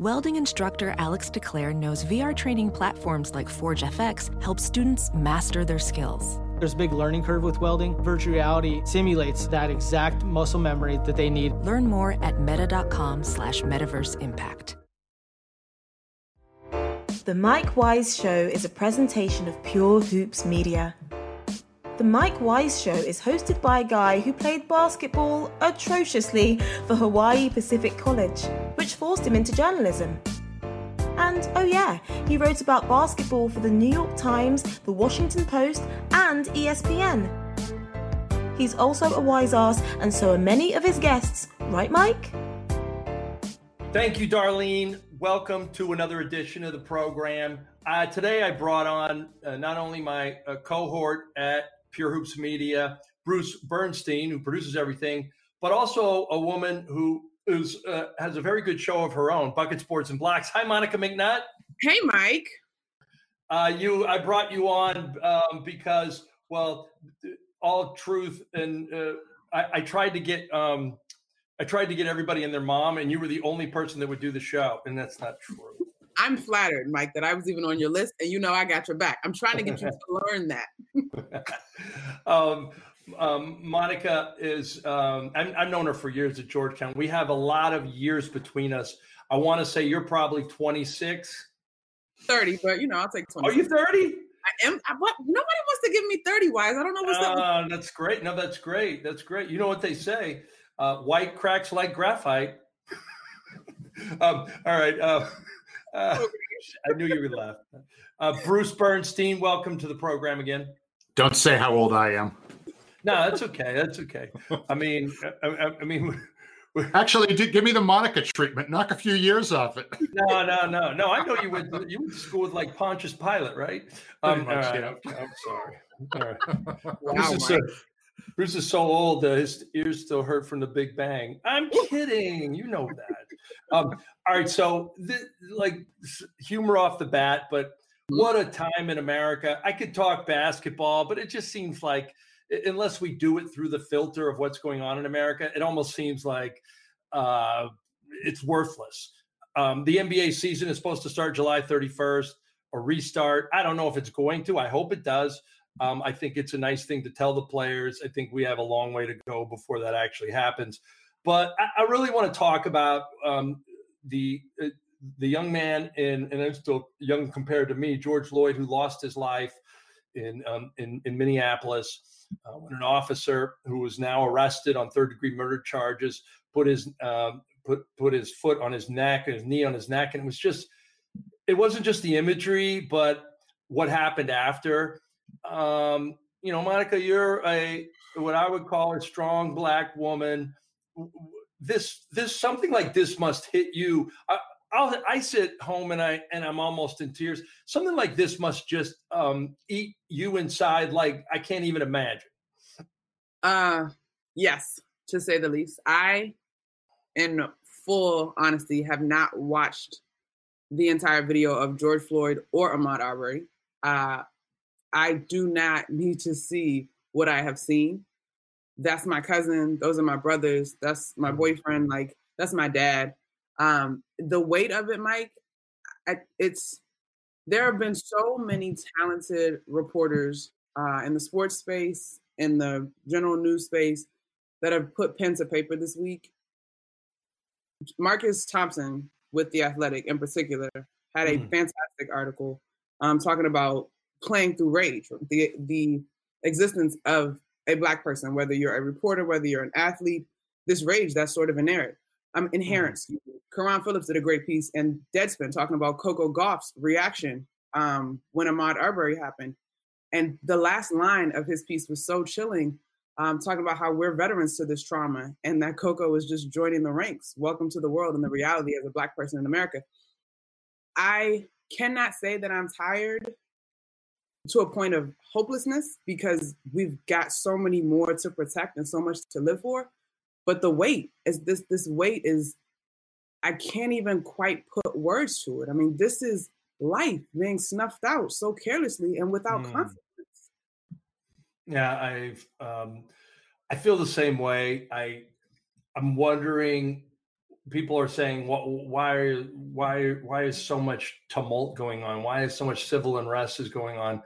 Welding instructor Alex DeClaire knows VR training platforms like Forge FX help students master their skills. There's a big learning curve with welding. Virtual reality simulates that exact muscle memory that they need. Learn more at meta.com slash metaverse impact. The Mike Wise Show is a presentation of Pure Hoops Media. The Mike Wise Show is hosted by a guy who played basketball atrociously for Hawaii Pacific College, which forced him into journalism. And oh, yeah, he wrote about basketball for the New York Times, the Washington Post, and ESPN. He's also a wise ass, and so are many of his guests, right, Mike? Thank you, Darlene. Welcome to another edition of the program. Uh, today, I brought on uh, not only my uh, cohort at Pure Hoops Media, Bruce Bernstein, who produces everything, but also a woman who is uh, has a very good show of her own, Buckets, Boards and Blocks. Hi, Monica McNutt. Hey, Mike. Uh, you, I brought you on um, because, well, all truth, and uh, I, I, tried to get, um, I tried to get everybody and their mom, and you were the only person that would do the show, and that's not true. I'm flattered, Mike, that I was even on your list, and you know I got your back. I'm trying to get you to learn that. um, um, Monica is, um, i have known her for years at Georgetown. We have a lot of years between us. I want to say you're probably 26. 30, but you know, I'll take 20. Are you 30? I am. I, what? Nobody wants to give me 30 wise. I don't know what's uh, up. That's great. No, that's great. That's great. You know what they say? Uh, white cracks like graphite. um, all right. Uh, uh, I knew you would laugh. Uh, Bruce Bernstein, welcome to the program again. Don't say how old I am. No, that's okay. That's okay. I mean, I, I, I mean, actually, give me the Monica treatment. Knock a few years off it. no, no, no, no. I know you went. To, you went to school with like Pontius Pilate, right? Um, much, right. yeah. I'm sorry. All right. Wow, Bruce, is so, Bruce is so old that his ears still hurt from the Big Bang. I'm kidding. You know that. Um, all right. So, the, like, humor off the bat, but hmm. what a time in America. I could talk basketball, but it just seems like unless we do it through the filter of what's going on in America, it almost seems like uh, it's worthless. Um, the NBA season is supposed to start July 31st or restart. I don't know if it's going to. I hope it does. Um, I think it's a nice thing to tell the players. I think we have a long way to go before that actually happens. But I, I really want to talk about um, the uh, the young man in, and I'm still young compared to me, George Floyd, who lost his life in um, in, in Minneapolis uh, when an officer who was now arrested on third degree murder charges put his um, put put his foot on his neck and his knee on his neck, and it was just it wasn't just the imagery, but what happened after. Um, you know, Monica, you're a what I would call a strong black woman. This this something like this must hit you. I, I'll, I sit home and I and I'm almost in tears. Something like this must just um, eat you inside, like I can't even imagine. Uh, yes, to say the least. I, in full honesty, have not watched the entire video of George Floyd or Ahmaud Arbery. Uh, I do not need to see what I have seen. That's my cousin. Those are my brothers. That's my mm-hmm. boyfriend. Like that's my dad um, the weight of it, Mike, I, it's there have been so many talented reporters uh, in the sports space, in the general news space, that have put pen to paper this week. Marcus Thompson with the Athletic, in particular, had a mm. fantastic article um, talking about playing through rage, the the existence of a black person, whether you're a reporter, whether you're an athlete, this rage that's sort of inherent. Um, inherent. Mm. Carron Phillips did a great piece in Deadspin talking about Coco Gauff's reaction um, when Ahmaud Arbery happened. And the last line of his piece was so chilling, um, talking about how we're veterans to this trauma and that Coco was just joining the ranks. Welcome to the world and the reality as a Black person in America. I cannot say that I'm tired to a point of hopelessness because we've got so many more to protect and so much to live for. But the weight is this this weight is I can't even quite put words to it. I mean, this is life being snuffed out so carelessly and without mm. consequence. Yeah, I've um, I feel the same way. I I'm wondering people are saying, "What? Why? Why? Why is so much tumult going on? Why is so much civil unrest is going on?"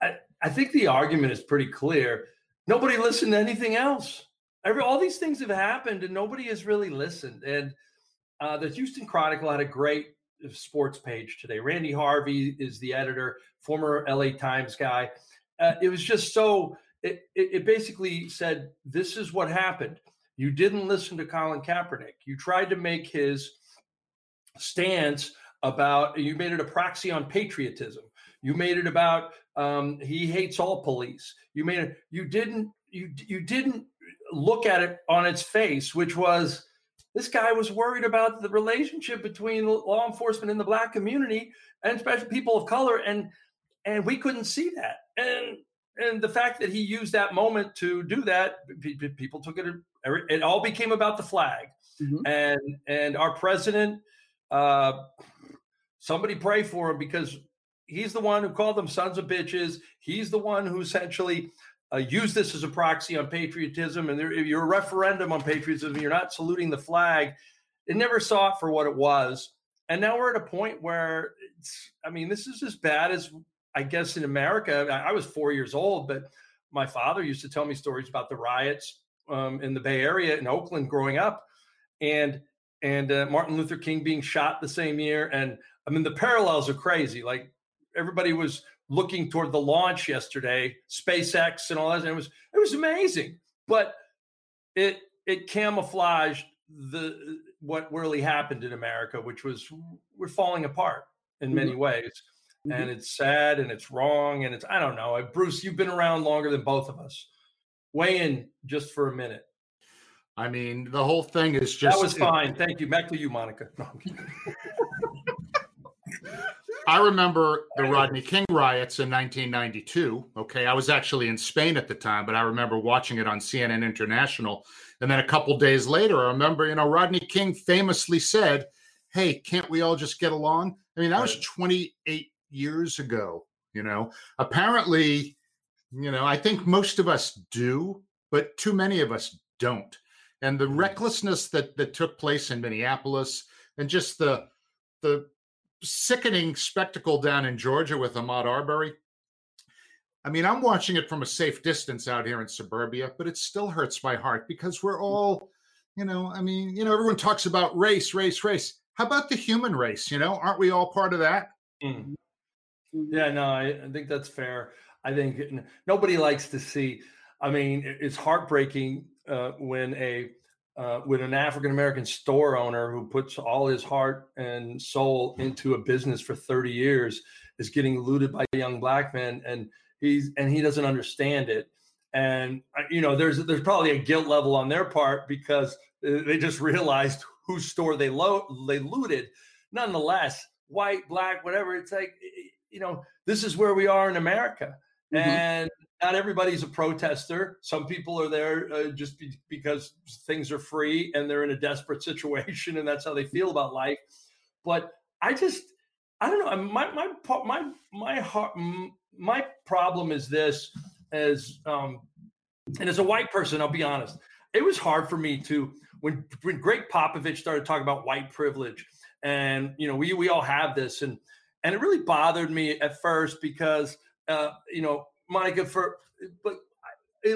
I, I think the argument is pretty clear. Nobody listened to anything else. Every all these things have happened, and nobody has really listened. And uh, the Houston Chronicle had a great sports page today. Randy Harvey is the editor, former LA Times guy. Uh, it was just so. It, it, it basically said, "This is what happened." You didn't listen to Colin Kaepernick. You tried to make his stance about, you made it a proxy on patriotism. You made it about um, he hates all police. You made it, you didn't, you, you didn't look at it on its face, which was this guy was worried about the relationship between law enforcement and the black community and especially people of color. And, and we couldn't see that. And and the fact that he used that moment to do that, people took it. It all became about the flag, mm-hmm. and and our president. Uh, somebody pray for him because he's the one who called them sons of bitches. He's the one who essentially uh, used this as a proxy on patriotism. And there, if you're a referendum on patriotism, you're not saluting the flag. It never saw it for what it was. And now we're at a point where it's, I mean, this is as bad as I guess in America, I was four years old, but my father used to tell me stories about the riots um, in the Bay Area in Oakland growing up, and and uh, Martin Luther King being shot the same year. And I mean, the parallels are crazy. Like everybody was looking toward the launch yesterday, SpaceX and all that. And it was it was amazing, but it it camouflaged the what really happened in America, which was we're falling apart in many mm-hmm. ways mm-hmm. and it's sad and it's wrong and it's I don't know. Bruce, you've been around longer than both of us. Weigh in just for a minute. I mean, the whole thing is just that was fine. Thank you. Back to you, Monica. No, I remember the Rodney King riots in 1992. Okay, I was actually in Spain at the time, but I remember watching it on CNN International. And then a couple days later, I remember, you know, Rodney King famously said, "Hey, can't we all just get along?" I mean, that was 28 years ago. You know, apparently, you know, I think most of us do, but too many of us don't. And the recklessness that that took place in Minneapolis, and just the the sickening spectacle down in Georgia with Ahmaud Arbery. I mean, I'm watching it from a safe distance out here in suburbia, but it still hurts my heart because we're mm. all, you know, I mean, you know, everyone talks about race, race, race. How about the human race? You know, aren't we all part of that? Mm. Mm-hmm. Yeah, no, I, I think that's fair. I think nobody likes to see. I mean, it's heartbreaking uh, when a uh, when an African American store owner who puts all his heart and soul into a business for 30 years is getting looted by young black men, and he's and he doesn't understand it. And uh, you know, there's there's probably a guilt level on their part because uh, they just realized whose store they lo- they looted. Nonetheless, white, black, whatever, it's like you know, this is where we are in America. Mm-hmm. And not everybody's a protester. Some people are there uh, just be- because things are free and they're in a desperate situation and that's how they feel about life. But I just, I don't know. My my my my heart, my problem is this: as um, and as a white person, I'll be honest, it was hard for me to when when Gregg Popovich started talking about white privilege, and you know we we all have this, and and it really bothered me at first because uh, you know monica for but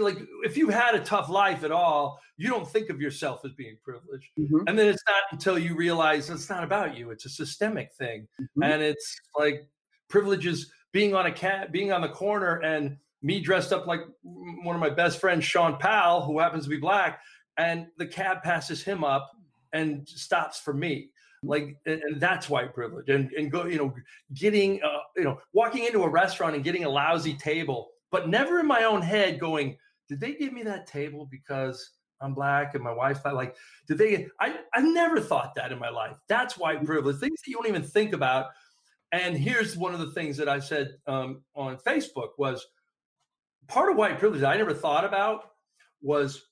like if you had a tough life at all you don't think of yourself as being privileged mm-hmm. and then it's not until you realize it's not about you it's a systemic thing mm-hmm. and it's like privileges being on a cat being on the corner and me dressed up like one of my best friends sean powell who happens to be black and the cab passes him up and stops for me like and, that's white privilege and and go you know getting uh, you know walking into a restaurant and getting a lousy table but never in my own head going did they give me that table because I'm black and my wife's black. Like, did they? I I never thought that in my life. That's white privilege. Things that you don't even think about. And here's one of the things that I said um, on Facebook was part of white privilege I never thought about was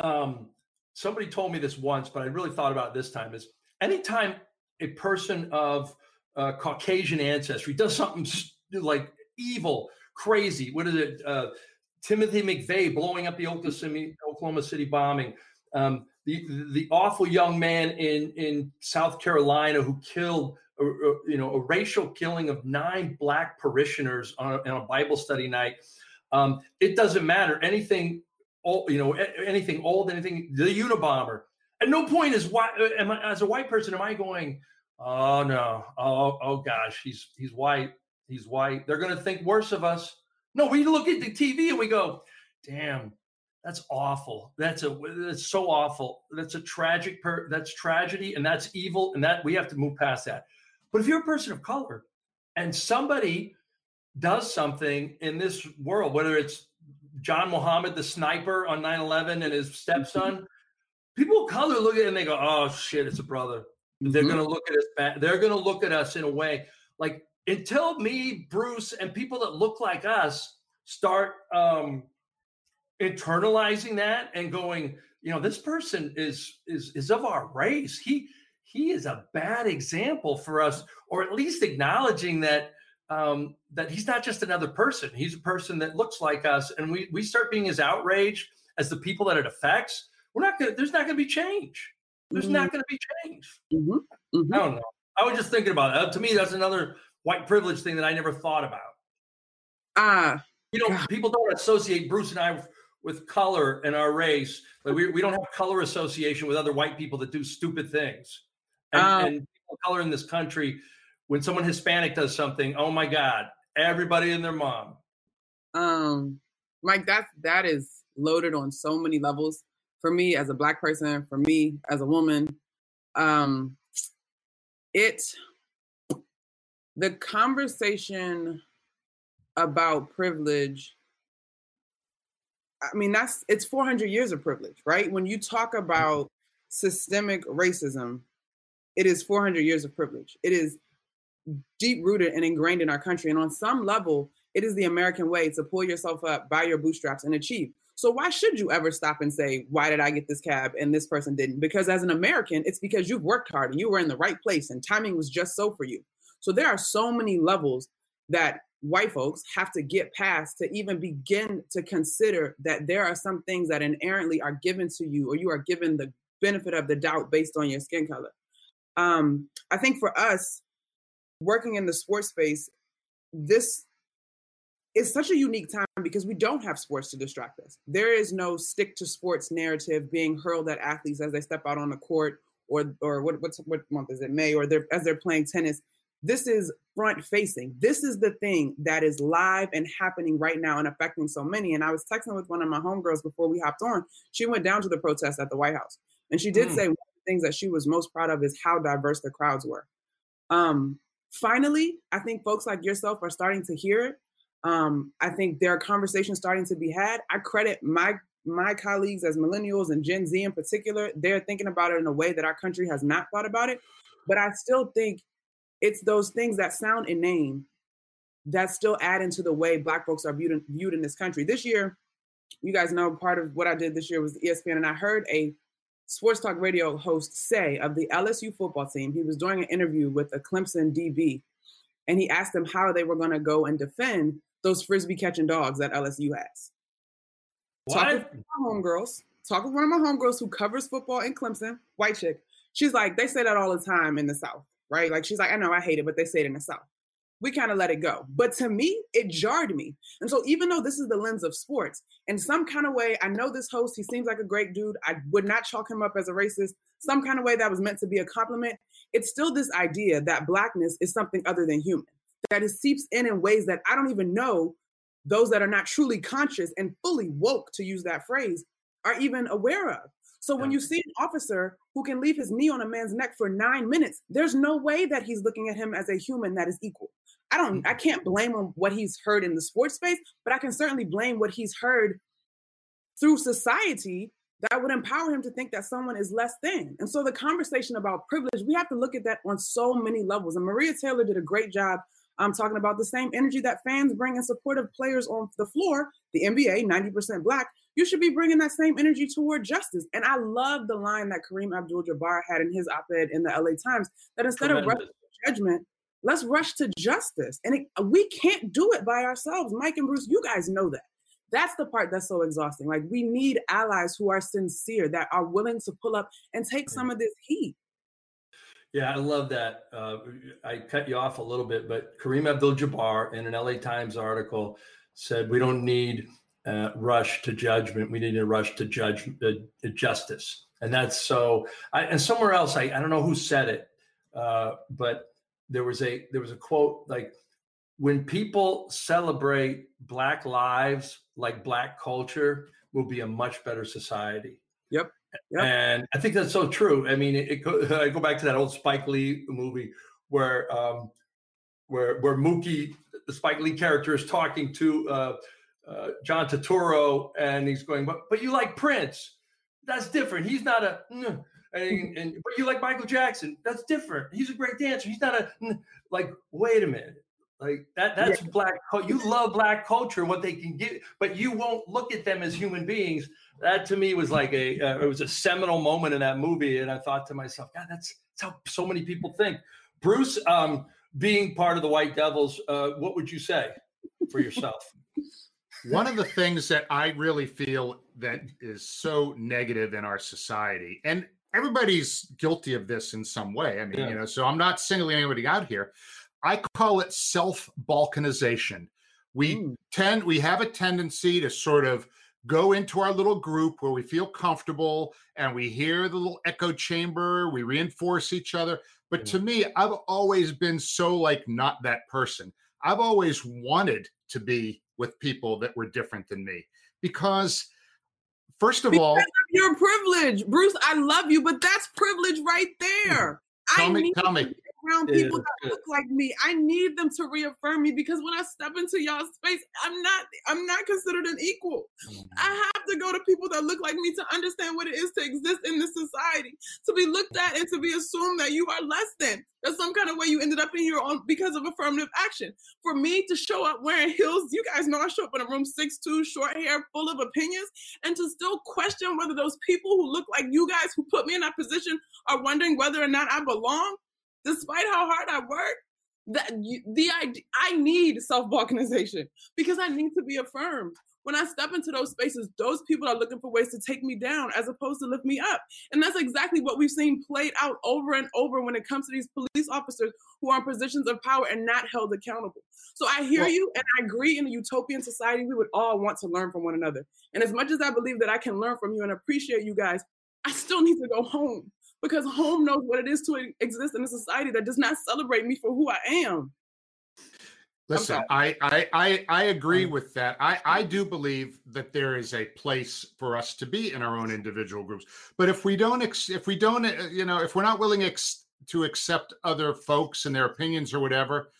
um, somebody told me this once, but I really thought about it this time is anytime a person of uh, Caucasian ancestry does something like evil, crazy, what is it? Uh, Timothy McVeigh blowing up the Oklahoma City, bombing. Um, the the awful young man in in South Carolina who killed a, a, you know a racial killing of nine black parishioners on a, on a Bible study night. Um, it doesn't matter anything, old, you know, anything old, anything. The Unabomber. At no point is why uh, am I as a white person am I going? Oh no! Oh oh gosh, he's he's white. He's white. They're going to think worse of us. No, we look at the TV and we go, damn, that's awful. That's a that's so awful. That's a tragic per that's tragedy and that's evil and that we have to move past that. But if you're a person of color and somebody does something in this world, whether it's John Muhammad, the sniper on 9-11 and his stepson. People of color look at it and they go, oh shit, it's a brother. Mm-hmm. They're gonna look at us back. They're gonna look at us in a way like until me, Bruce, and people that look like us start um internalizing that and going, you know, this person is is is of our race. He he is a bad example for us, or at least acknowledging that um, that he's not just another person. He's a person that looks like us, and we we start being as outraged as the people that it affects. We're not gonna. There's not gonna be change. There's mm-hmm. not gonna be change. Mm-hmm. Mm-hmm. I don't know. I was just thinking about it. Uh, to me, that's another white privilege thing that I never thought about. Ah, uh, you know, God. people don't associate Bruce and I with color and our race. Like we, we don't have color association with other white people that do stupid things. And, um, and people color in this country, when someone Hispanic does something, oh my God, everybody and their mom. Um, Mike, that's that is loaded on so many levels. For me as a black person, for me as a woman, um, it the conversation about privilege I mean, that's it's 400 years of privilege, right? When you talk about systemic racism, it is 400 years of privilege. It is deep rooted and ingrained in our country. And on some level, it is the American way to pull yourself up by your bootstraps and achieve. So why should you ever stop and say, why did I get this cab and this person didn't? Because as an American, it's because you've worked hard and you were in the right place and timing was just so for you. So there are so many levels that white folks have to get past to even begin to consider that there are some things that inherently are given to you or you are given the benefit of the doubt based on your skin color. Um, I think for us, working in the sports space, this is such a unique time because we don't have sports to distract us. There is no stick to sports narrative being hurled at athletes as they step out on the court or or what what month is it May or they're, as they're playing tennis. This is front facing. This is the thing that is live and happening right now and affecting so many. And I was texting with one of my homegirls before we hopped on. She went down to the protest at the White House. And she did mm. say one of the things that she was most proud of is how diverse the crowds were. Um, finally, I think folks like yourself are starting to hear it. Um, I think there are conversations starting to be had. I credit my my colleagues as millennials and Gen Z in particular, they're thinking about it in a way that our country has not thought about it. But I still think it's those things that sound inane that still add into the way Black folks are viewed in, viewed in this country. This year, you guys know part of what I did this year was ESPN, and I heard a sports talk radio host say of the LSU football team, he was doing an interview with a Clemson DB, and he asked them how they were going to go and defend those frisbee catching dogs that LSU has. What? Talk with my homegirls. Talk with one of my homegirls who covers football in Clemson, white chick. She's like, they say that all the time in the South right? Like she's like, I know I hate it, but they say it in the South. We kind of let it go. But to me, it jarred me. And so even though this is the lens of sports, in some kind of way, I know this host, he seems like a great dude. I would not chalk him up as a racist. Some kind of way that was meant to be a compliment. It's still this idea that blackness is something other than human, that it seeps in in ways that I don't even know those that are not truly conscious and fully woke, to use that phrase, are even aware of. So when you see an officer who can leave his knee on a man's neck for nine minutes, there's no way that he's looking at him as a human that is equal. I don't, I mm-hmm. can't blame him what he's heard in the sports space, but I can certainly blame what he's heard through society that would empower him to think that someone is less than. And so the conversation about privilege, we have to look at that on so many levels. And Maria Taylor did a great job I'm talking about the same energy that fans bring in support of players on the floor, the NBA, 90% black, you should be bringing that same energy toward justice. And I love the line that Kareem Abdul-Jabbar had in his op-ed in the LA Times that instead Tremendous. of rushing to judgment, let's rush to justice. And it, we can't do it by ourselves. Mike and Bruce, you guys know that. That's the part that's so exhausting. Like we need allies who are sincere, that are willing to pull up and take some of this heat. Yeah, I love that. Uh, I cut you off a little bit, but Kareem Abdul-Jabbar in an LA Times article said we don't need uh, rush to judgment. We need a rush to judge uh, justice, and that's so. I, and somewhere else, I, I don't know who said it, uh, but there was a there was a quote like when people celebrate black lives like black culture will be a much better society yep, yep. and i think that's so true. I mean it, it go, i go back to that old spike lee movie where um where where mookie the spike lee character is talking to uh, uh john turturro and he's going but but you like prince. That's different. He's not a mm, and, and but you like michael jackson. That's different. He's a great dancer. He's not a mm, like wait a minute. Like that that's yeah. black you love black culture and what they can give, but you won't look at them as human beings. That to me was like a uh, it was a seminal moment in that movie, and I thought to myself, God, that's, that's how so many people think. Bruce, um, being part of the White Devils, uh, what would you say for yourself? One of the things that I really feel that is so negative in our society, and everybody's guilty of this in some way. I mean, yeah. you know, so I'm not singling anybody out here, I call it self balkanization. We mm. tend, we have a tendency to sort of go into our little group where we feel comfortable and we hear the little echo chamber, we reinforce each other. But mm. to me, I've always been so like not that person. I've always wanted to be with people that were different than me because first of because all of your privilege bruce i love you but that's privilege right there tell I me tell me around people that look like me. I need them to reaffirm me because when I step into y'all space, I'm not I'm not considered an equal. I mm. have to go to people that look like me to understand what it is to exist in this society, to be looked at and to be assumed that you are less than. That's some kind of way you ended up in here on because of affirmative action. For me to show up wearing heels, you guys know I show up in a room six two, short hair, full of opinions, and to still question whether those people who look like you guys who put me in that position are wondering whether or not I belong despite how hard I work, that you, the I need self balkanization because I need to be affirmed. When I step into those spaces, those people are looking for ways to take me down as opposed to lift me up. And that's exactly what we've seen played out over and over when it comes to these police officers who are in positions of power and not held accountable. So I hear well, you and I agree in a utopian society, we would all want to learn from one another. And as much as I believe that I can learn from you and appreciate you guys, I still need to go home because home knows what it is to exist in a society that does not celebrate me for who I am. Listen, I, I I I agree with that. I I do believe that there is a place for us to be in our own individual groups. But if we don't ex, if we don't uh, you know if we're not willing ex, to accept other folks and their opinions or whatever,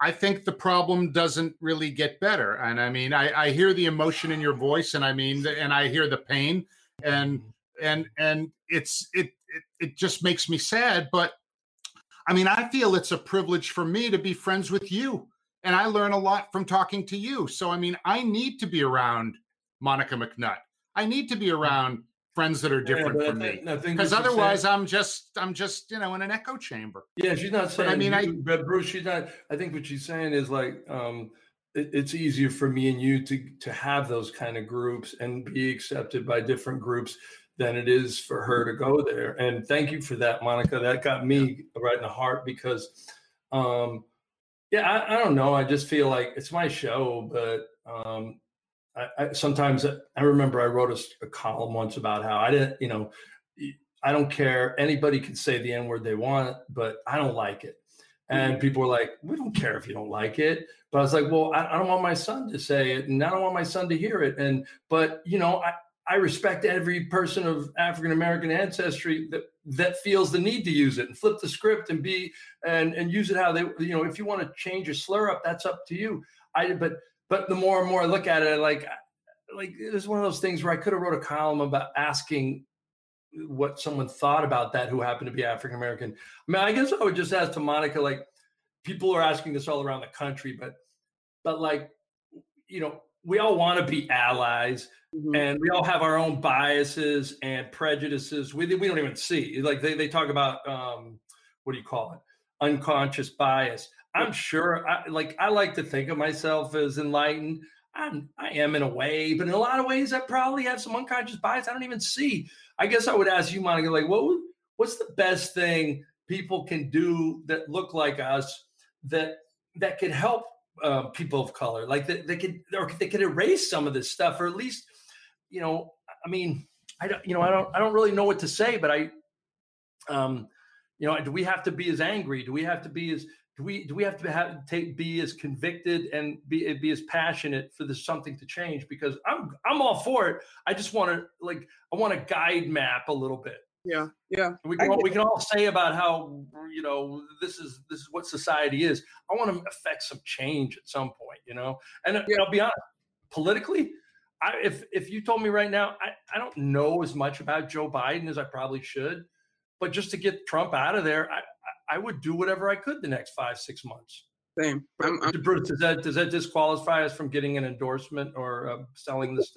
I think the problem doesn't really get better. And I mean, I I hear the emotion in your voice, and I mean, and I hear the pain, and and and it's it it, it just makes me sad. But I mean, I feel it's a privilege for me to be friends with you. And I learn a lot from talking to you. So, I mean, I need to be around Monica McNutt. I need to be around friends that are different yeah, from think, me. Because otherwise, saying, I'm just, I'm just, you know, in an echo chamber. Yeah, she's not saying. But I mean, you, I, but Bruce, she's not. I think what she's saying is like, um, it, it's easier for me and you to to have those kind of groups and be accepted by different groups than it is for her to go there. And thank you for that, Monica. That got me right in the heart because, um, yeah, I, I don't know. I just feel like it's my show, but um, I, I, sometimes I remember I wrote a, a, column once about how I didn't, you know, I don't care. Anybody can say the N word they want, but I don't like it. And mm-hmm. people were like, we don't care if you don't like it. But I was like, well, I, I, don't want my son to say it and I don't want my son to hear it. And, but, you know, I, I respect every person of African American ancestry that that feels the need to use it and flip the script and be and and use it how they you know if you want to change a slur up that's up to you. I but but the more and more I look at it, like like it's one of those things where I could have wrote a column about asking what someone thought about that who happened to be African American. I mean, I guess I would just ask to Monica, like people are asking this all around the country, but but like you know we all want to be allies mm-hmm. and we all have our own biases and prejudices. We, we don't even see like they, they talk about um, what do you call it? Unconscious bias. I'm sure I, like i like to think of myself as enlightened. I'm, I am in a way, but in a lot of ways, I probably have some unconscious bias I don't even see. I guess I would ask you, Monica, like, what what's the best thing people can do that look like us that that could help uh, people of color, like that they could or they could erase some of this stuff, or at least, you know, I mean, I don't, you know, I don't, I don't really know what to say, but I, um, you know, do we have to be as angry? Do we have to be as do we do we have to have take be as convicted and be be as passionate for this something to change? Because I'm I'm all for it. I just want to like I want to guide map a little bit. Yeah, yeah. We can we can all say about how you know this is this is what society is. I want to affect some change at some point, you know. And yeah. I'll be honest, politically, I, if if you told me right now, I, I don't know as much about Joe Biden as I probably should, but just to get Trump out of there, I I would do whatever I could the next five six months. Same. I'm, I'm, Bruce, does that does that disqualify us from getting an endorsement or uh, selling this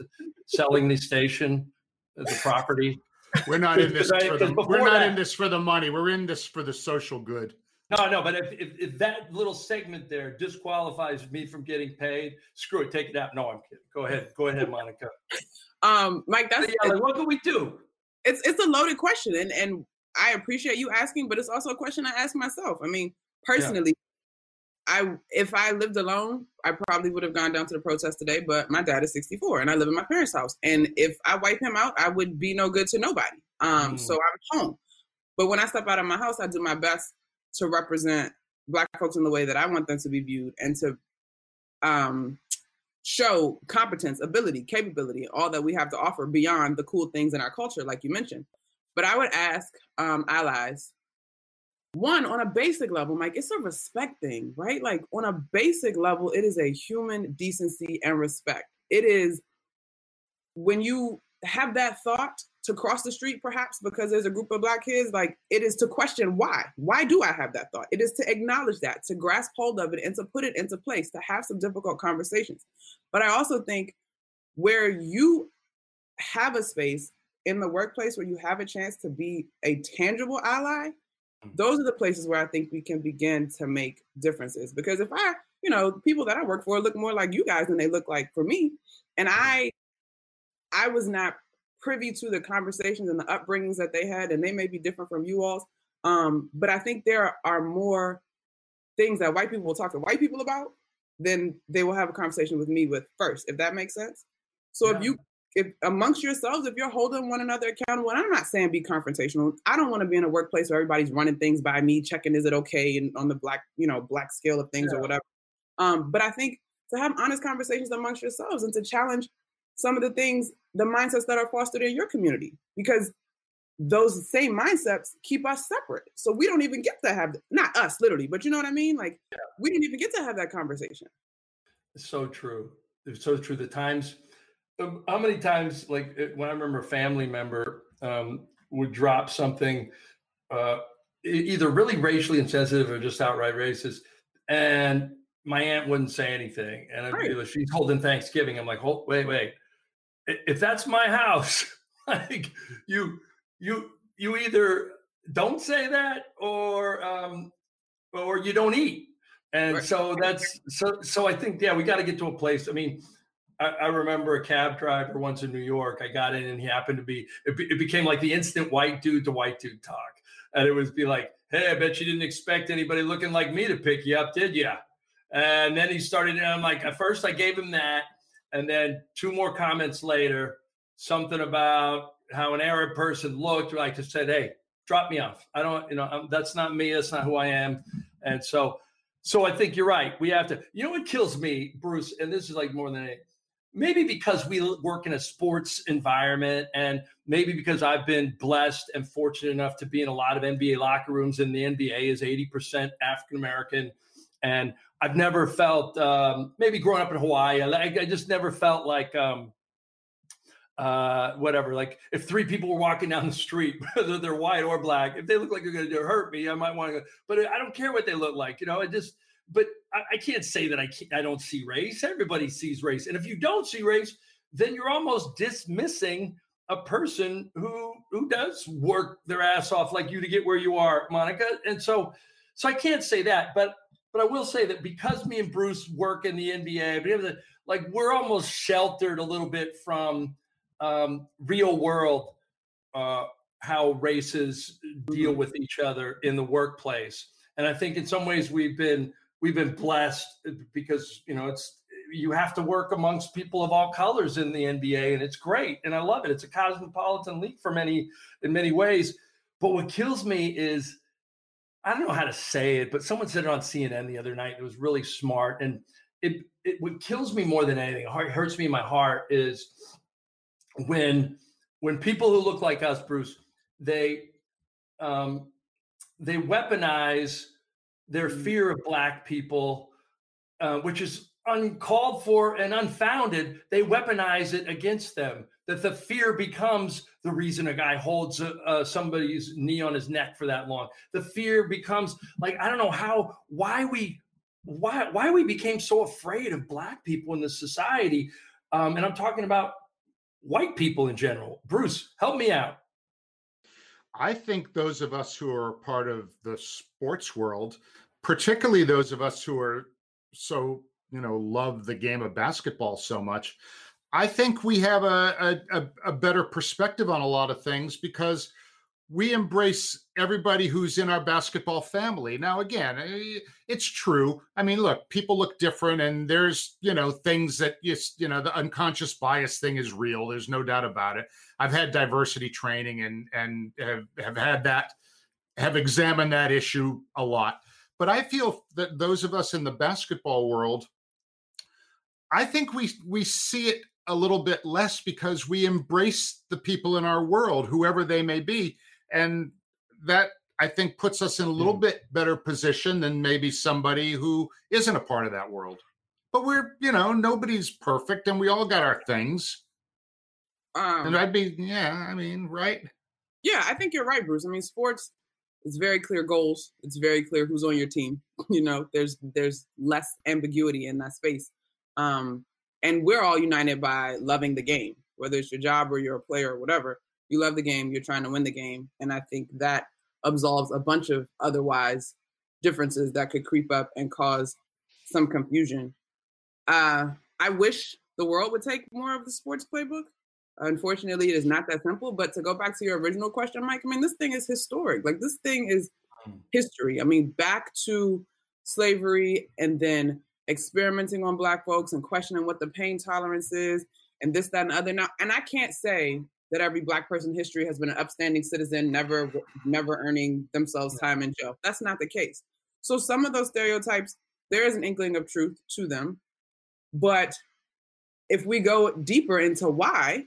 selling the station, the property? We're not in this for the we're not that, in this for the money. We're in this for the social good. No, no, but if, if, if, that little segment there disqualifies me from getting paid, screw it, take it out. No, I'm kidding. Go ahead, go ahead, Monica. Um, Mike, that's yeah, like, what can we do? It's it's a loaded question, and and I appreciate you asking, but it's also a question I ask myself. I mean, personally, I if I lived alone, I probably would have gone down to the protest today. But my dad is 64, and I live in my parents' house. And if I wipe him out, I would be no good to nobody. Um, mm. so I'm home. But when I step out of my house, I do my best to represent Black folks in the way that I want them to be viewed, and to um, show competence, ability, capability, all that we have to offer beyond the cool things in our culture, like you mentioned. But I would ask um, allies one on a basic level mike it's a respect thing right? Like on a basic level it is a human decency and respect. It is when you have that thought to cross the street perhaps because there's a group of black kids like it is to question why. Why do i have that thought? It is to acknowledge that to grasp hold of it and to put it into place to have some difficult conversations. But i also think where you have a space in the workplace where you have a chance to be a tangible ally those are the places where I think we can begin to make differences. Because if I, you know, people that I work for look more like you guys than they look like for me, and I, I was not privy to the conversations and the upbringings that they had, and they may be different from you all. Um, but I think there are more things that white people will talk to white people about than they will have a conversation with me with first, if that makes sense. So yeah. if you if amongst yourselves, if you're holding one another accountable, and I'm not saying be confrontational. I don't want to be in a workplace where everybody's running things by me, checking is it okay and on the black, you know, black scale of things yeah. or whatever. Um, but I think to have honest conversations amongst yourselves and to challenge some of the things, the mindsets that are fostered in your community, because those same mindsets keep us separate. So we don't even get to have not us literally, but you know what I mean? Like yeah. we didn't even get to have that conversation. It's so true. It's so true. The times how many times, like when I remember a family member um, would drop something uh, either really racially insensitive or just outright racist, and my aunt wouldn't say anything, and right. like, she's holding Thanksgiving. I'm like, hold, wait, wait. If that's my house, like you, you, you either don't say that or um, or you don't eat. And right. so that's so so I think yeah we got to get to a place. I mean, I, I, remember a cab driver once in New York. I got in and he happened to be, it, it, became like the instant white dude to white dude talk. And it was be like, hey, I bet you didn't expect anybody looking like me to pick you up, did you? And then he started, and I'm like, at first I gave him that. And then two more comments later, something about how an Arab person looked, like just said, hey, drop me off. I don't, you know, I'm, that's not me. That's not who I am. And so, so I think you're right. We have to, you know, what kills me, Bruce, and this is like more than anything maybe because we work in a sports environment and maybe because I've been blessed and fortunate enough to be in a lot of NBA locker rooms and the NBA is 80% African American and I've never felt um, maybe growing up in Hawaii I, I just never felt like um, uh, whatever like if three people were walking down the street whether they're white or black if they look like they're going to hurt me I might want to go but I don't care what they look like you know it just but I, I can't say that I can't, I don't see race. Everybody sees race, and if you don't see race, then you're almost dismissing a person who who does work their ass off like you to get where you are, Monica. And so, so I can't say that, but but I will say that because me and Bruce work in the NBA, like we're almost sheltered a little bit from um, real world uh, how races deal mm-hmm. with each other in the workplace. And I think in some ways we've been we've been blessed because you know it's you have to work amongst people of all colors in the NBA, and it's great, and I love it. It's a cosmopolitan league for many in many ways. But what kills me is I don't know how to say it, but someone said it on CNN the other night. It was really smart, and it, it what kills me more than anything, it hurts me in my heart, is when when people who look like us, Bruce, they um, they weaponize their mm. fear of black people, uh, which is uncalled for and unfounded, they weaponize it against them. That the fear becomes the reason a guy holds uh, uh, somebody's knee on his neck for that long. The fear becomes like I don't know how why we why why we became so afraid of black people in this society. Um, and I'm talking about white people in general. Bruce, help me out. I think those of us who are part of the sports world, particularly those of us who are so you know love the game of basketball so much i think we have a, a, a better perspective on a lot of things because we embrace everybody who's in our basketball family. Now again eh, it's true. I mean look people look different and there's you know things that you, you know the unconscious bias thing is real there's no doubt about it. I've had diversity training and and have, have had that have examined that issue a lot. But i feel that those of us in the basketball world I think we we see it a little bit less because we embrace the people in our world, whoever they may be, and that I think puts us in a little mm. bit better position than maybe somebody who isn't a part of that world. But we're, you know, nobody's perfect, and we all got our things. Um, and I'd be, yeah, I mean, right? Yeah, I think you're right, Bruce. I mean, sports it's very clear goals. It's very clear who's on your team. You know, there's there's less ambiguity in that space. Um, and we're all united by loving the game, whether it's your job or you're a player or whatever. You love the game, you're trying to win the game. And I think that absolves a bunch of otherwise differences that could creep up and cause some confusion. Uh, I wish the world would take more of the sports playbook. Unfortunately, it is not that simple. But to go back to your original question, Mike, I mean, this thing is historic. Like, this thing is mm. history. I mean, back to slavery and then experimenting on black folks and questioning what the pain tolerance is and this that and other now and i can't say that every black person in history has been an upstanding citizen never never earning themselves time in jail that's not the case so some of those stereotypes there is an inkling of truth to them but if we go deeper into why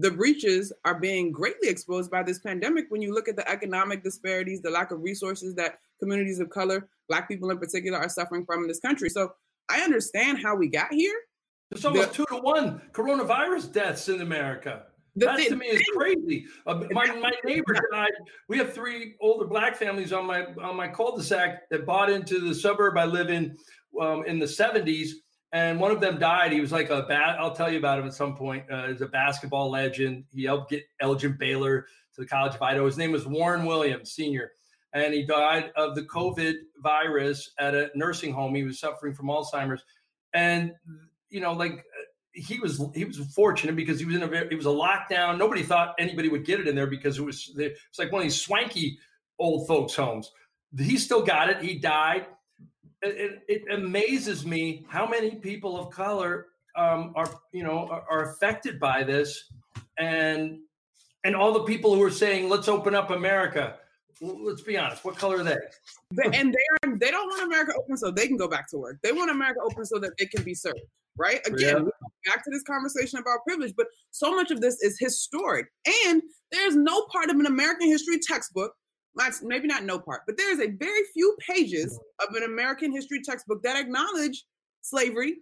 the breaches are being greatly exposed by this pandemic when you look at the economic disparities the lack of resources that communities of color, Black people in particular, are suffering from in this country. So I understand how we got here. There's almost the, two to one coronavirus deaths in America. That to me is crazy. Uh, my, my neighbor I, We have three older black families on my on my cul-de-sac that bought into the suburb I live in um, in the 70s, and one of them died. He was like a bat. I'll tell you about him at some point. Uh, he's a basketball legend. He helped get Elgin Baylor to the College of Idaho. His name was Warren Williams, Senior and he died of the COVID virus at a nursing home. He was suffering from Alzheimer's, and you know, like he was he was fortunate because he was in a it was a lockdown. Nobody thought anybody would get it in there because it was it's like one of these swanky old folks' homes. He still got it. He died. It, it, it amazes me how many people of color um, are you know are, are affected by this, and and all the people who are saying let's open up America let's be honest. What color are they? and they are they don't want America open so they can go back to work. They want America open so that they can be served. Right? Again, yeah. Back to this conversation about privilege, but so much of this is historic. And there's no part of an American history textbook, maybe not no part, but there's a very few pages of an American history textbook that acknowledge slavery,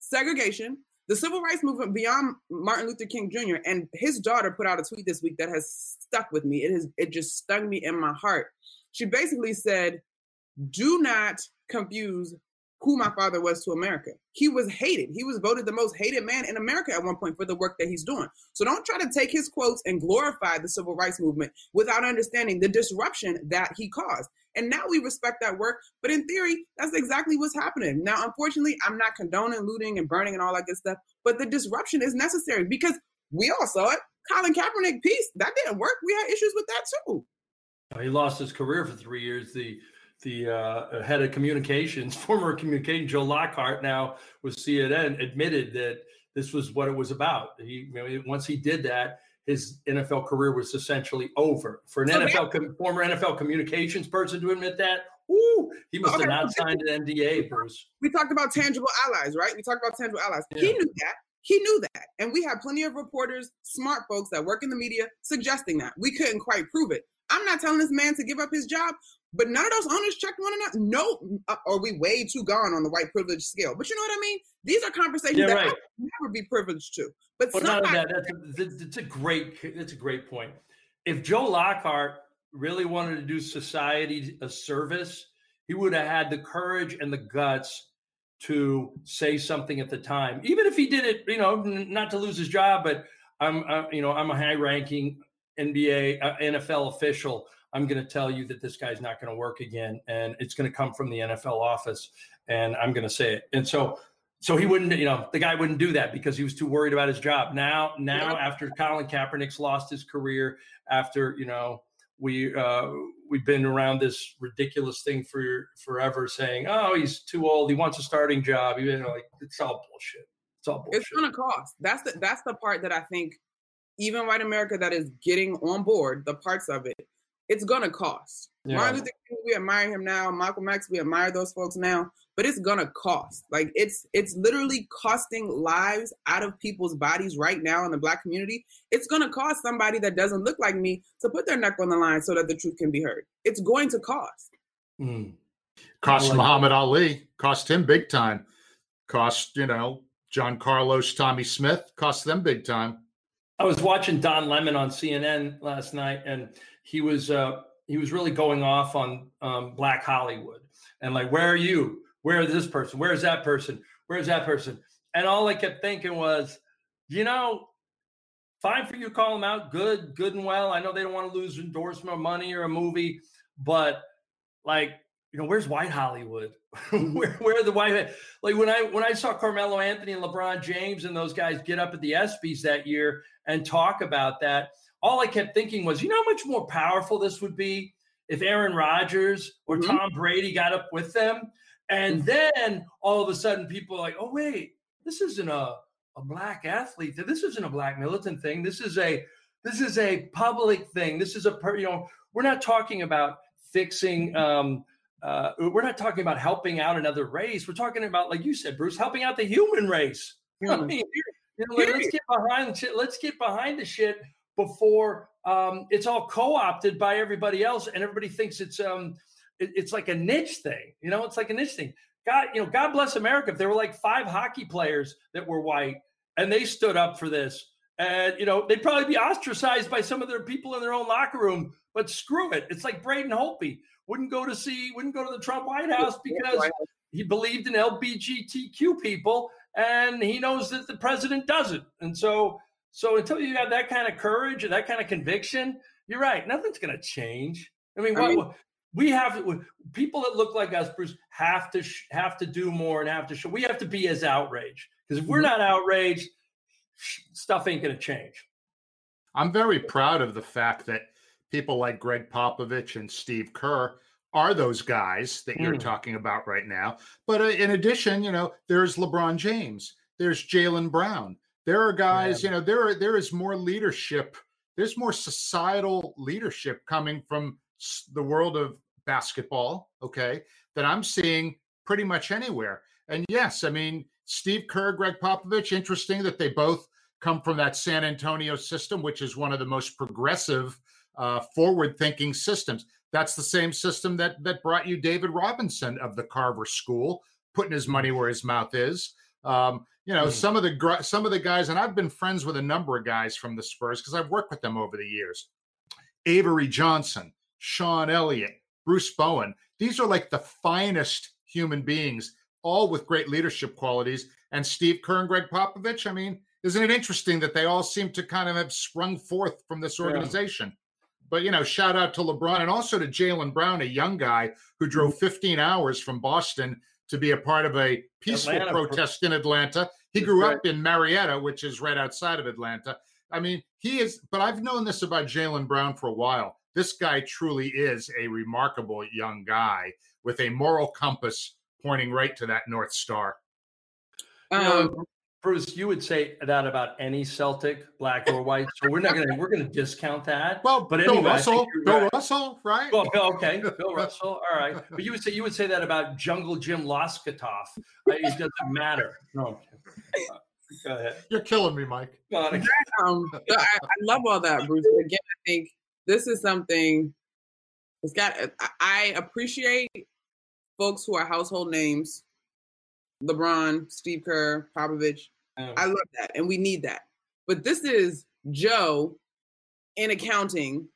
segregation, the civil rights movement beyond Martin Luther King Jr. and his daughter put out a tweet this week that has stuck with me. It has it just stung me in my heart. She basically said, "Do not confuse who my father was to America. He was hated. He was voted the most hated man in America at one point for the work that he's doing. So don't try to take his quotes and glorify the civil rights movement without understanding the disruption that he caused. And now we respect that work. But in theory, that's exactly what's happening. Now, unfortunately, I'm not condoning looting and burning and all that good stuff, but the disruption is necessary because we all saw it. Colin Kaepernick piece, that didn't work. We had issues with that too. He lost his career for three years. The the uh, head of communications, former communication Joe Lockhart, now with CNN, admitted that this was what it was about. He once he did that, his NFL career was essentially over. For an so NFL com- former NFL communications person to admit that, ooh, he must okay. have not signed an NDA, Bruce. We talked about tangible allies, right? We talked about tangible allies. Yeah. He knew that. He knew that. And we have plenty of reporters, smart folks that work in the media suggesting that. We couldn't quite prove it. I'm not telling this man to give up his job, but none of those owners checked one another. No, uh, are we way too gone on the white privilege scale? But you know what I mean? These are conversations yeah, that right. I would never be privileged to. But, but somebody- that, that's, a, that's a great that's a great point. If Joe Lockhart really wanted to do society a service, he would have had the courage and the guts to say something at the time, even if he did it, you know, not to lose his job. But I'm, uh, you know, I'm a high-ranking NBA, uh, NFL official. I'm going to tell you that this guy's not going to work again, and it's going to come from the NFL office, and I'm going to say it. And so, so he wouldn't, you know, the guy wouldn't do that because he was too worried about his job. Now, now after Colin Kaepernick's lost his career, after you know we uh, we've been around this ridiculous thing for forever, saying, "Oh, he's too old. He wants a starting job." You know, like it's all bullshit. It's all bullshit. It's gonna cost. That's the that's the part that I think even white America that is getting on board the parts of it it's gonna cost. Yeah. Martin Luther King, we admire him now. Malcolm X, we admire those folks now, but it's gonna cost. Like it's it's literally costing lives out of people's bodies right now in the black community. It's gonna cost somebody that doesn't look like me to put their neck on the line so that the truth can be heard. It's going to cost. Mm. Cost like Muhammad that. Ali, cost him big time. Cost, you know, John Carlos, Tommie Smith, cost them big time. I was watching Don Lemon on CNN last night, and he was uh, he was really going off on um, Black Hollywood and like, where are you? Where is this person? Where is that person? Where is that person? And all I kept thinking was, you know, fine for you to call them out, good, good and well. I know they don't want to lose endorsement or money or a movie, but like, you know, where's White Hollywood? where, where are the white like when I when I saw Carmelo Anthony and LeBron James and those guys get up at the ESPYS that year and talk about that all I kept thinking was, you know how much more powerful this would be if Aaron Rodgers or mm-hmm. Tom Brady got up with them. And mm-hmm. then all of a sudden people are like, oh, wait, this isn't a, a black athlete. This isn't a black militant thing. This is a this is a public thing. This is a per, you know, we're not talking about fixing um uh, we're not talking about helping out another race. We're talking about, like you said, Bruce, helping out the human race. Mm-hmm. I mean, you know, like, let's get behind let's get behind the shit before um, it's all co-opted by everybody else, and everybody thinks it's um, it, it's like a niche thing. You know, it's like a niche thing. God, you know, God bless America. If there were like five hockey players that were white and they stood up for this, and you know, they'd probably be ostracized by some of their people in their own locker room. But screw it. It's like Braden Holtby wouldn't go to see, wouldn't go to the Trump White House because he believed in LGBTQ people, and he knows that the president doesn't. And so so until you have that kind of courage or that kind of conviction, you're right. Nothing's going to change. I mean, I what, mean, we have people that look like us, Bruce, have to have to do more and have to show. We have to be as outraged because if we're not outraged, stuff ain't going to change. I'm very proud of the fact that people like Gregg Popovich and Steve Kerr are those guys that you're mm. talking about right now. But uh, in addition, you know, there's LeBron James, there's Jaylen Brown, there are guys, yeah. you know, there are there is more leadership. There's more societal leadership coming from the world of basketball, okay, that I'm seeing pretty much anywhere. And yes, I mean, Steve Kerr, Gregg Popovich, interesting that they both come from that San Antonio system, which is one of the most progressive, uh, forward-thinking systems. That's the same system that that brought you David Robinson of the Carver School, putting his money where his mouth is. Um, you know, mm. some of the some of the guys, and I've been friends with a number of guys from the Spurs because I've worked with them over the years. Avery Johnson, Sean Elliott, Bruce Bowen. These are like the finest human beings, all with great leadership qualities. And Steve Kerr and Gregg Popovich. I mean, isn't it interesting that they all seem to kind of have sprung forth from this organization? But you know, shout out to LeBron and also to Jaylen Brown, a young guy who drove mm-hmm. 15 hours from Boston to be a part of a peaceful Atlanta. protest in Atlanta. He grew up in Marietta, which is right outside of Atlanta. I mean, he is, but I've known this about Jaylen Brown for a while. This guy truly is a remarkable young guy with a moral compass pointing right to that North Star. Um, Bruce, you would say that about any Celtic, black or white. So we're not gonna we're gonna discount that. Well, but Bill anyway, Russell, Bill right. Russell, right? Well, okay, Bill Russell. All right, but you would say you would say that about Jungle Jim Loscutoff. It doesn't matter. No. Uh, go ahead. You're killing me, Mike. Um, I, I love all that, Bruce. Again, I think this is something. It's got. I appreciate folks who are household names LeBron, Steve Kerr, Popovich. Oh. I love that. And we need that. But this is Joe in accounting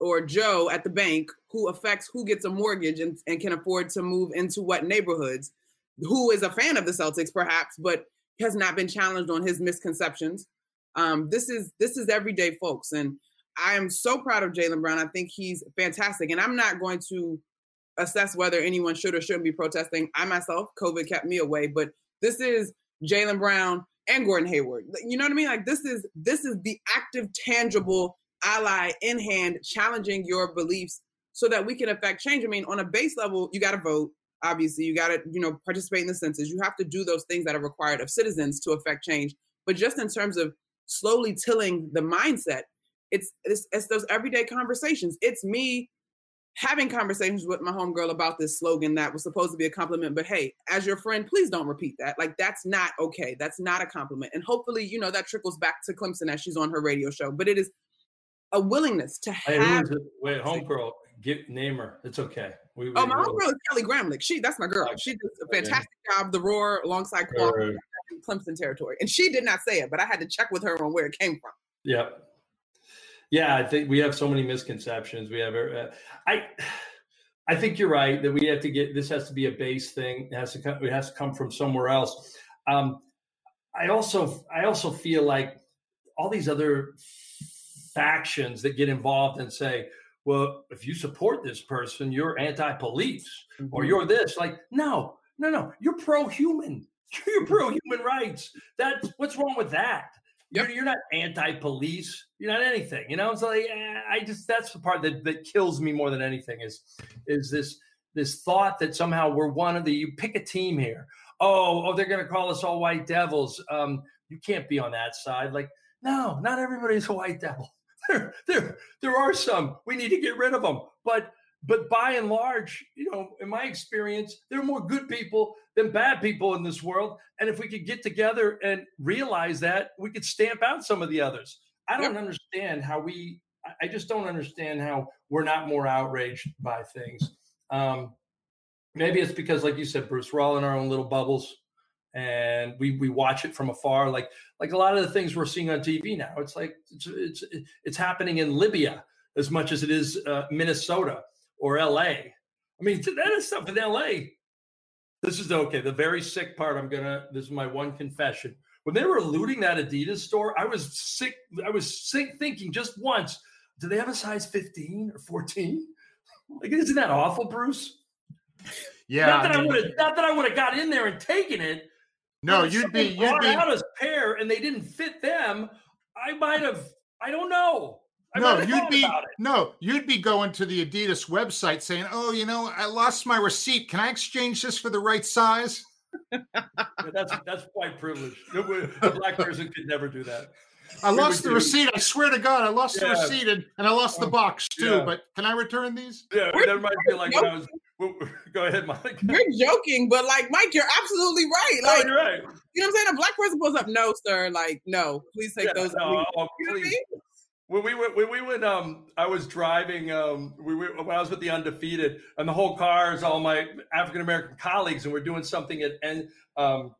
or Joe at the bank who affects who gets a mortgage and, and can afford to move into what neighborhoods, who is a fan of the Celtics, perhaps, but has not been challenged on his misconceptions. Um, this is this is everyday folks. And I am so proud of Jaylen Brown. I think he's fantastic. And I'm not going to assess whether anyone should or shouldn't be protesting. I myself, COVID kept me away, but this is Jaylen Brown and Gordon Hayward. You know what I mean? Like this is this is the active, tangible ally in hand, challenging your beliefs so that we can affect change. I mean, on a base level, you got to vote. Obviously, you got to you know participate in the census. You have to do those things that are required of citizens to affect change. But just in terms of slowly tilling the mindset, it's it's, it's those everyday conversations. It's me having conversations with my homegirl about this slogan that was supposed to be a compliment, but hey, as your friend, please don't repeat that. Like that's not okay. That's not a compliment. And hopefully, you know, that trickles back to Clemson as she's on her radio show. But it is a willingness to have. Hey, wait, homegirl, get name her. It's okay. We, oh, my homegirl is Kelly Gramlich. She, that's my girl. She does a fantastic okay. job. The Roar alongside Clemson territory, and she did not say it, but I had to check with her on where it came from. Yep. Yeah, I think we have so many misconceptions. We have, uh, I, I think you're right that we have to get this has to be a base thing. It has to come, it has to come from somewhere else. Um, I also, I also feel like all these other factions that get involved and say, well, if you support this person, you're anti-police mm-hmm. or you're this. Like, no, no, no, you're pro-human. You're pro-human rights. That's what's wrong with that. Yep. You're, you're not anti-police. You're not anything. You know, it's like I just that's the part that, that kills me more than anything is is this this thought that somehow we're one of the you pick a team here. Oh, oh, they're gonna call us all white devils. Um, you can't be on that side. Like, no, not everybody's a white devil. There, there, there are some. We need to get rid of them. But but by and large, you know, in my experience, there are more good people than bad people in this world. And if we could get together and realize that, we could stamp out some of the others. I don't yep. understand how we, I just don't understand how we're not more outraged by things. Um, maybe it's because, like you said, Bruce, we're all in our own little bubbles and we we watch it from afar like like a lot of the things we're seeing on tv now it's like it's it's, it's happening in libya as much as it is uh, minnesota or LA. I mean, that is stuff in LA. This is okay. The very sick part. I'm gonna. This is my one confession. When they were looting that Adidas store, I was sick. I was sick thinking just once. Do they have a size 15 or 14? Like, isn't that awful, Bruce? Yeah. Not that I, mean, I would have. Not that I would have got in there and taken it. No, you'd be. You'd be out a pair, and they didn't fit them. I might have. I don't know. I no, you'd be no, you'd be going to the Adidas website saying, "Oh, you know, I lost my receipt. Can I exchange this for the right size?" that's that's quite privileged. A black person could never do that. I we lost the do. receipt. I swear to God, I lost yeah. the receipt and, and I lost the oh, box too. Yeah. But can I return these? Yeah, We're, that might be like when I was. Go ahead, Mike. You're joking, but like Mike, you're absolutely right. Oh, like, oh, you're right. You know what I'm saying? A black person pulls up, no, sir. Like, no, please take yeah, those. No, oh, please when we went when we went um i was driving um we were when i was with the undefeated and the whole car is all my african american colleagues and we're doing something at and um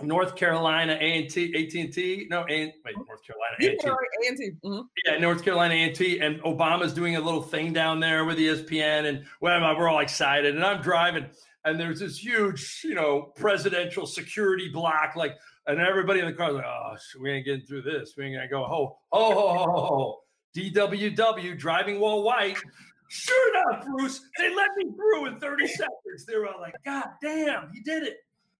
north carolina a&t at&t no a, wait north carolina a&t, A&T. Mm-hmm. yeah north carolina a&t and obama's doing a little thing down there with espn and we're all excited and i'm driving and there's this huge you know presidential security block like and everybody in the car is like, oh, we ain't getting through this. We ain't gonna go, oh, oh, oh, oh, oh. DWW driving while white. Sure enough, Bruce, they let me through in 30 seconds. They were all like, God damn, he did it.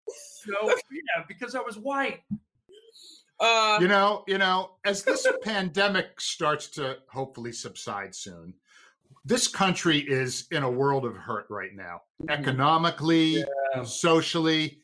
So yeah, because I was white. Uh, you know, you know, as this pandemic starts to hopefully subside soon, this country is in a world of hurt right now, mm-hmm. economically, yeah. socially.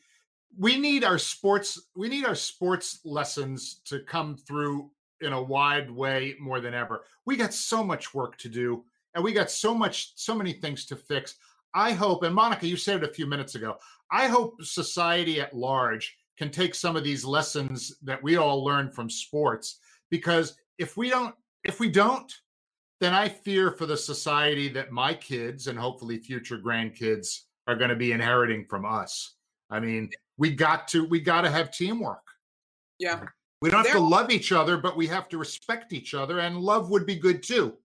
We need our sports. We need our sports lessons to come through in a wide way more than ever. We got so much work to do, and we got so much, so many things to fix. I hope, and Monica, you said it a few minutes ago. I hope society at large can take some of these lessons that we all learn from sports because if we don't, if we don't, then I fear for the society that my kids and hopefully future grandkids are going to be inheriting from us. I mean, we got to we got to have teamwork. Yeah. We don't have there, to love each other, but we have to respect each other and love would be good too.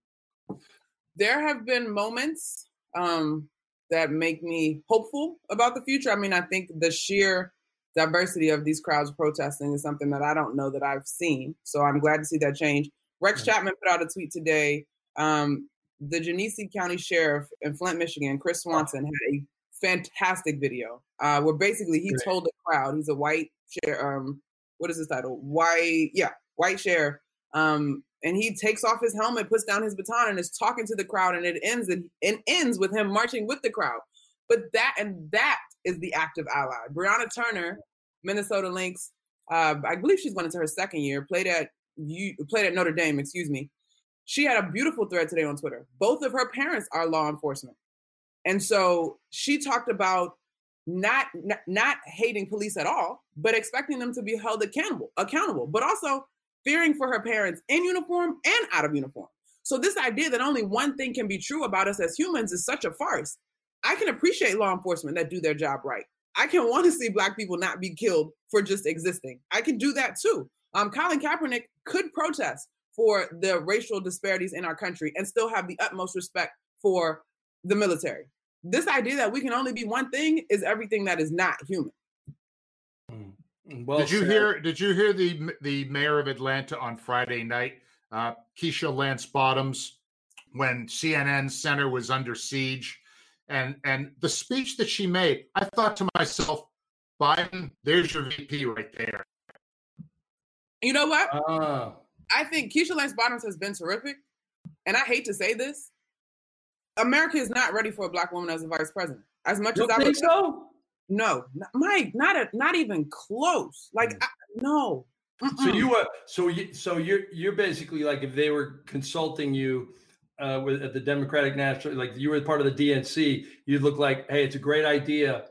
There have been moments um that make me hopeful about the future. I mean, I think the sheer diversity of these crowds protesting is something that I don't know that I've seen. So I'm glad to see that change. Rex Chapman put out a tweet today um, the Genesee County Sheriff in Flint, Michigan, Chris Swanson, had a fantastic video uh, where basically he told the crowd he's a white share Um, what is his title? White, yeah, white share Um, and he takes off his helmet, puts down his baton, and is talking to the crowd, and it ends and it ends with him marching with the crowd. But that and that is the active ally. Brianna Turner, Minnesota Lynx. Uh, I believe she's went into her second year. Played at you played at Notre Dame. Excuse me. She had a beautiful thread today on Twitter. Both of her parents are law enforcement. And so she talked about not, not, not hating police at all, but expecting them to be held accountable, accountable, but also fearing for her parents in uniform and out of uniform. So this idea that only one thing can be true about us as humans is such a farce. I can appreciate law enforcement that do their job right. I can want to see black people not be killed for just existing. I can do that too. Um, Colin Kaepernick could protest for the racial disparities in our country and still have the utmost respect for the military. This idea that we can only be one thing is everything that is not human. Mm, well, did you hear? Did you hear the the mayor of Atlanta on Friday night, uh, Keisha Lance Bottoms, when CNN Center was under siege, and and the speech that she made? I thought to myself, Biden, there's your VP right there. You know what? Uh, I think Keisha Lance Bottoms has been terrific. And I hate to say this, America is not ready for a black woman as a vice president. As much you as I think so. No, Mike, not a, not even close. Like mm. I, no. Mm-mm. So you were so you so you're you're basically like if they were consulting you uh, with at the Democratic National, like you were part of the DNC, you'd look like, hey, it's a great idea,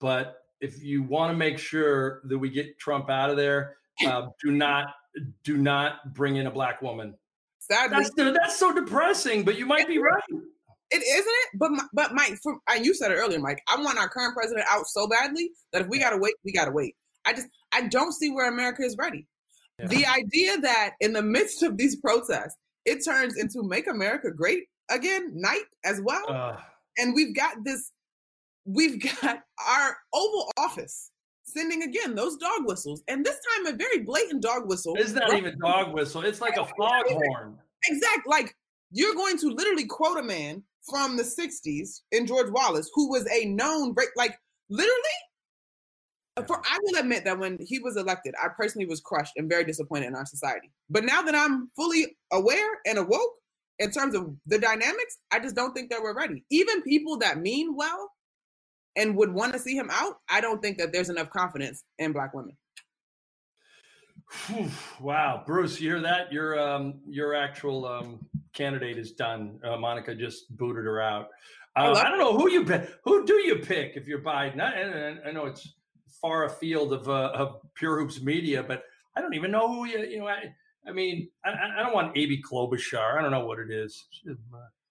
but if you want to make sure that we get Trump out of there, uh, do not do not bring in a black woman. Sadly, that's, that's so depressing. But you might be right. It isn't it, but but Mike, from, and you said it earlier, Mike. I want our current president out so badly that if we gotta wait, we gotta wait. I just I don't see where America is ready. Yeah. The idea that in the midst of these protests, it turns into "Make America Great Again" night as well, uh, and we've got this. We've got our Oval Office sending again those dog whistles, and this time a very blatant dog whistle. It's not even dog whistle; it's like a foghorn. Exact. Like you're going to literally quote a man from the '60s in George Wallace, who was a known break. Like literally, for I will admit that when he was elected, I personally was crushed and very disappointed in our society. But now that I'm fully aware and awoke in terms of the dynamics, I just don't think that we're ready. Even people that mean well and would want to see him out, I don't think that there's enough confidence in black women. Wow, Bruce, you hear that? Your um, your actual um, candidate is done. Uh, Monica just booted her out. Uh, I, I, don't know who you pick. Who do you pick if you're Biden? I, I know it's far afield of uh, of Pure Hoops Media, but I don't even know who you. You know, I, I mean, I, I don't want Amy Klobuchar. I don't know what it is.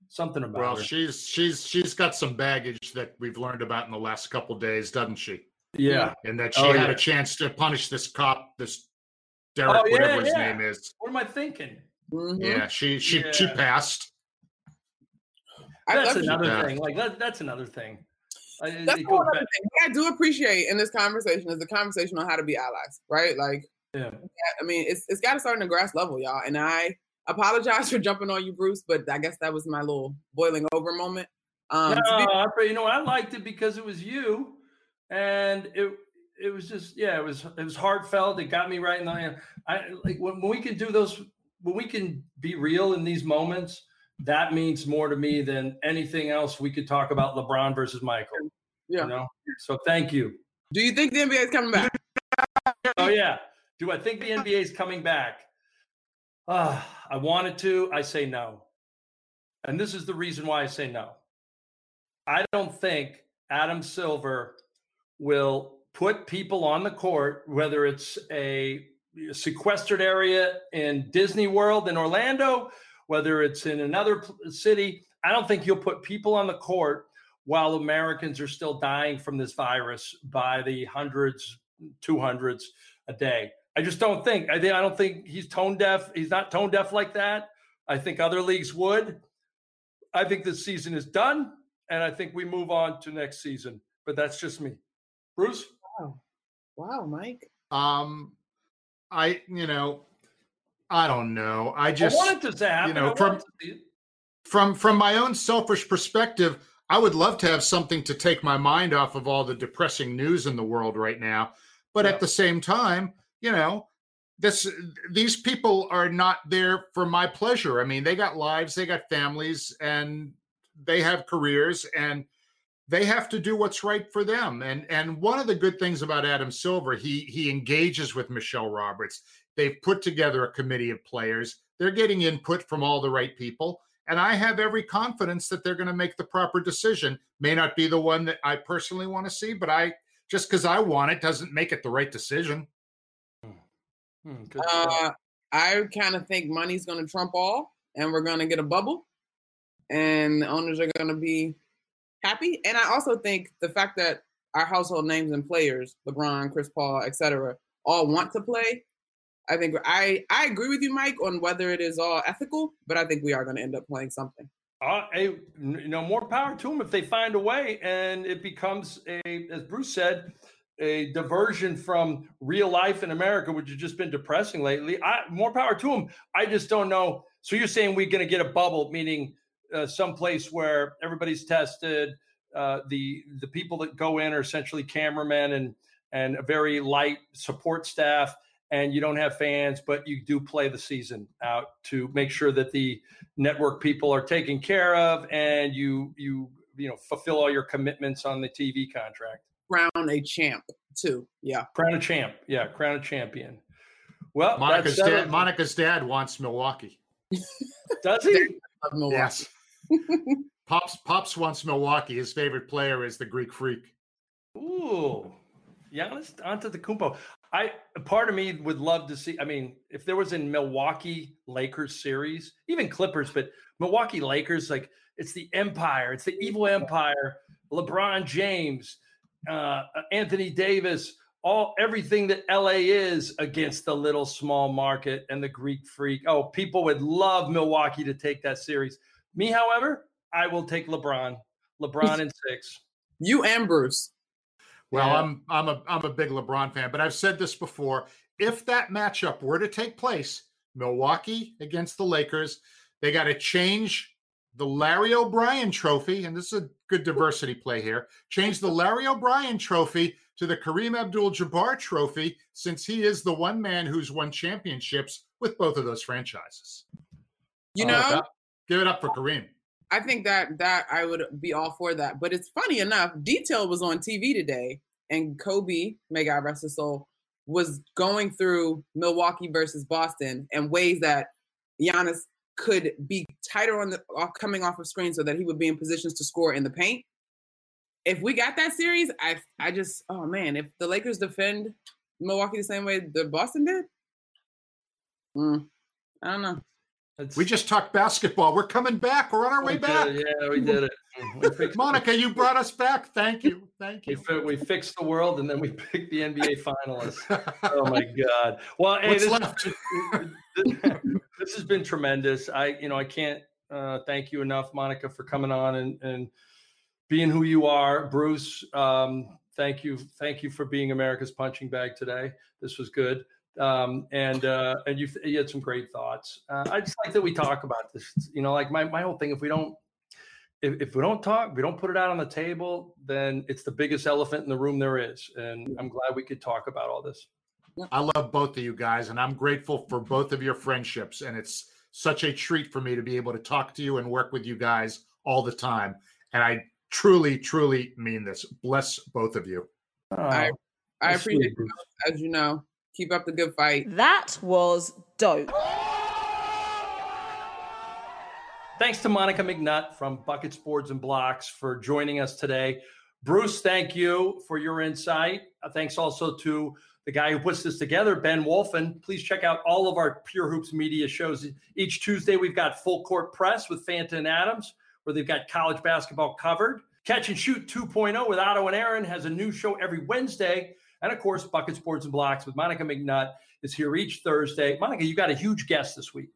Something about well her. she's she's she's got some baggage that we've learned about in the last couple days doesn't she yeah and that she oh, had yeah. a chance to punish this cop this derek oh, yeah, whatever his yeah. name is what am i thinking mm-hmm. yeah she she she passed that's another thing like that, that's another thing that's another thing. What I do appreciate in this conversation is the conversation on how to be allies, right? Like, yeah. I mean, it's it's got to start in the grass level, y'all. And I apologize for jumping on you, Bruce, but I guess that was my little boiling over moment. Um, no, be- you know, I liked it because it was you, and it it was just yeah, it was it was heartfelt. It got me right in the. I like when, when we can do those when we can be real in these moments. That means more to me than anything else we could talk about LeBron versus Michael. Yeah. You know? So thank you. Do you think the NBA is coming back? oh yeah. Do I think the NBA is coming back? Uh, I wanted to. I say no. And this is the reason why I say no. I don't think Adam Silver will put people on the court, whether it's a sequestered area in Disney World in Orlando, whether it's in another city. I don't think you'll put people on the court while Americans are still dying from this virus by the hundreds, two hundreds a day. I just don't think. I I don't think he's tone deaf. He's not tone deaf like that. I think other leagues would. I think the season is done, and I think we move on to next season. But that's just me. Bruce. Wow, wow, Mike. Um, I you know, I don't know. I just I wanted to say, you know, from from from my own selfish perspective, I would love to have something to take my mind off of all the depressing news in the world right now. But yeah. at the same time, you know, this these people are not there for my pleasure. I mean, they got lives, they got families, and they have careers, and they have to do what's right for them. And and one of the good things about Adam Silver, he he engages with Michelle Roberts. They've put together a committee of players. They're getting input from all the right people. And I have every confidence that they're going to make the proper decision. May not be the one that I personally want to see, but I just because I want it doesn't make it the right decision. Hmm, uh, I kind of think money's going to trump all, and we're going to get a bubble, and the owners are going to be happy. And I also think the fact that our household names and players, LeBron, Chris Paul, etc., all want to play. I think I I agree with you, Mike, on whether it is all ethical, but I think we are going to end up playing something. Uh, a, you know, more power to them if they find a way, and it becomes a, as Bruce said, a diversion from real life in America, which has just been depressing lately. I, more power to them. I just don't know. So you're saying we're going to get a bubble, meaning uh, some place where everybody's tested. Uh, the the people that go in are essentially cameramen and and a very light support staff, and you don't have fans, but you do play the season out to make sure that the network people are taken care of, and you you you know fulfill all your commitments on the TV contract crown a champ too. Yeah. Crown a champ. Yeah, crown a champion. Well, Monica's dad, Monica's dad wants Milwaukee. Does he? yes. Pops Pops wants Milwaukee. His favorite player is the Greek Freak. Ooh, Giannis Antetokounmpo. I part of me would love to see. I mean, if there was a Milwaukee Lakers series, even Clippers, but Milwaukee Lakers, like it's the empire, it's the evil empire. LeBron James, uh, Anthony Davis, all everything that LA is against the little small market and the Greek freak. Oh, people would love Milwaukee to take that series. Me, however, I will take LeBron. LeBron in six. You and Bruce. Well, yeah. I'm I'm a I'm a big LeBron fan, but I've said this before. If that matchup were to take place, Milwaukee against the Lakers, they got to change the Larry O'Brien trophy, and this is a good diversity play here, change the Larry O'Brien trophy to the Kareem Abdul Jabbar trophy, since he is the one man who's won championships with both of those franchises. You oh, know, give it up for Kareem. I think that that I would be all for that. But it's funny enough, Detail was on TV today, and Kobe, may God rest his soul, was going through Milwaukee versus Boston and ways that Giannis could be tighter on the off coming off of screen so that he would be in positions to score in the paint. If we got that series, I I just oh man, if the Lakers defend Milwaukee the same way the Boston did, mm, I don't know. It's, we just talked basketball. We're coming back. We're on our way back. It. Yeah, we did it. Monica, you brought us back. Thank you. Thank you. We, we, fixed the world and then we picked the NBA finalists. oh my God. Well, hey, this, left? this has been tremendous. I, you know, I can't uh, thank you enough, Monica, for coming on and, and being who you are. Bruce, um, thank you. Thank you for being America's punching bag today. This was good. Um, and uh, and you, you had some great thoughts. Uh, I just like that we talk about this. You know, like my, my whole thing. If we don't if, if we don't talk, we don't put it out on the table, then it's the biggest elephant in the room there is. And I'm glad we could talk about all this. I love both of you guys, and I'm grateful for both of your friendships. And it's such a treat for me to be able to talk to you and work with you guys all the time. And I truly, truly mean this. Bless both of you. Oh, I, I appreciate you, as you know. Keep up the good fight. That was dope. Thanks to Monica McNutt from Buckets Boards and Blocks for joining us today. Bruce, thank you for your insight. Uh, thanks also to the guy who puts this together, Ben Wolfen. Please check out all of our Pure Hoops media shows. Each Tuesday, we've got Full Court Press with Fanta and Adams, where they've got college basketball covered. Catch and Shoot 2.0 with Otto and Aaron has a new show every Wednesday. And of course, Buckets, Boards, and Blocks with Monica McNutt is here each Thursday. Monica, you got a huge guest this week.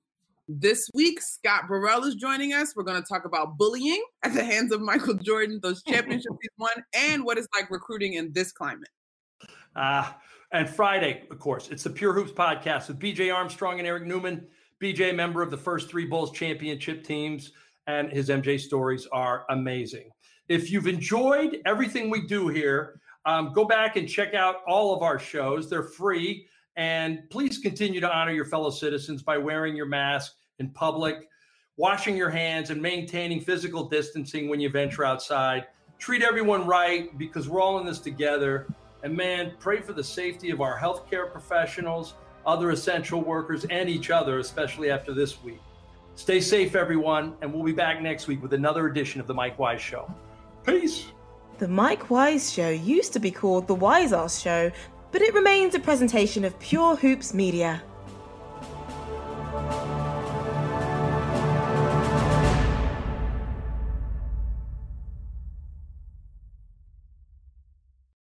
This week, Scott Burrell is joining us. We're going to talk about bullying at the hands of Michael Jordan, those championships he's won, and what it's like recruiting in this climate. Uh, and Friday, of course, it's the Pure Hoops podcast with BJ Armstrong and Eric Newman. BJ, member of the first three Bulls championship teams, and his MJ stories are amazing. If you've enjoyed everything we do here, um, go back and check out all of our shows. They're free. And please continue to honor your fellow citizens by wearing your mask in public, washing your hands, and maintaining physical distancing when you venture outside. Treat everyone right because we're all in this together. And man, pray for the safety of our healthcare professionals, other essential workers, and each other, especially after this week. Stay safe, everyone, and we'll be back next week with another edition of The Mike Wise Show. Peace. The Mike Wise Show used to be called The Wise Ass Show, but it remains a presentation of Pure Hoops Media.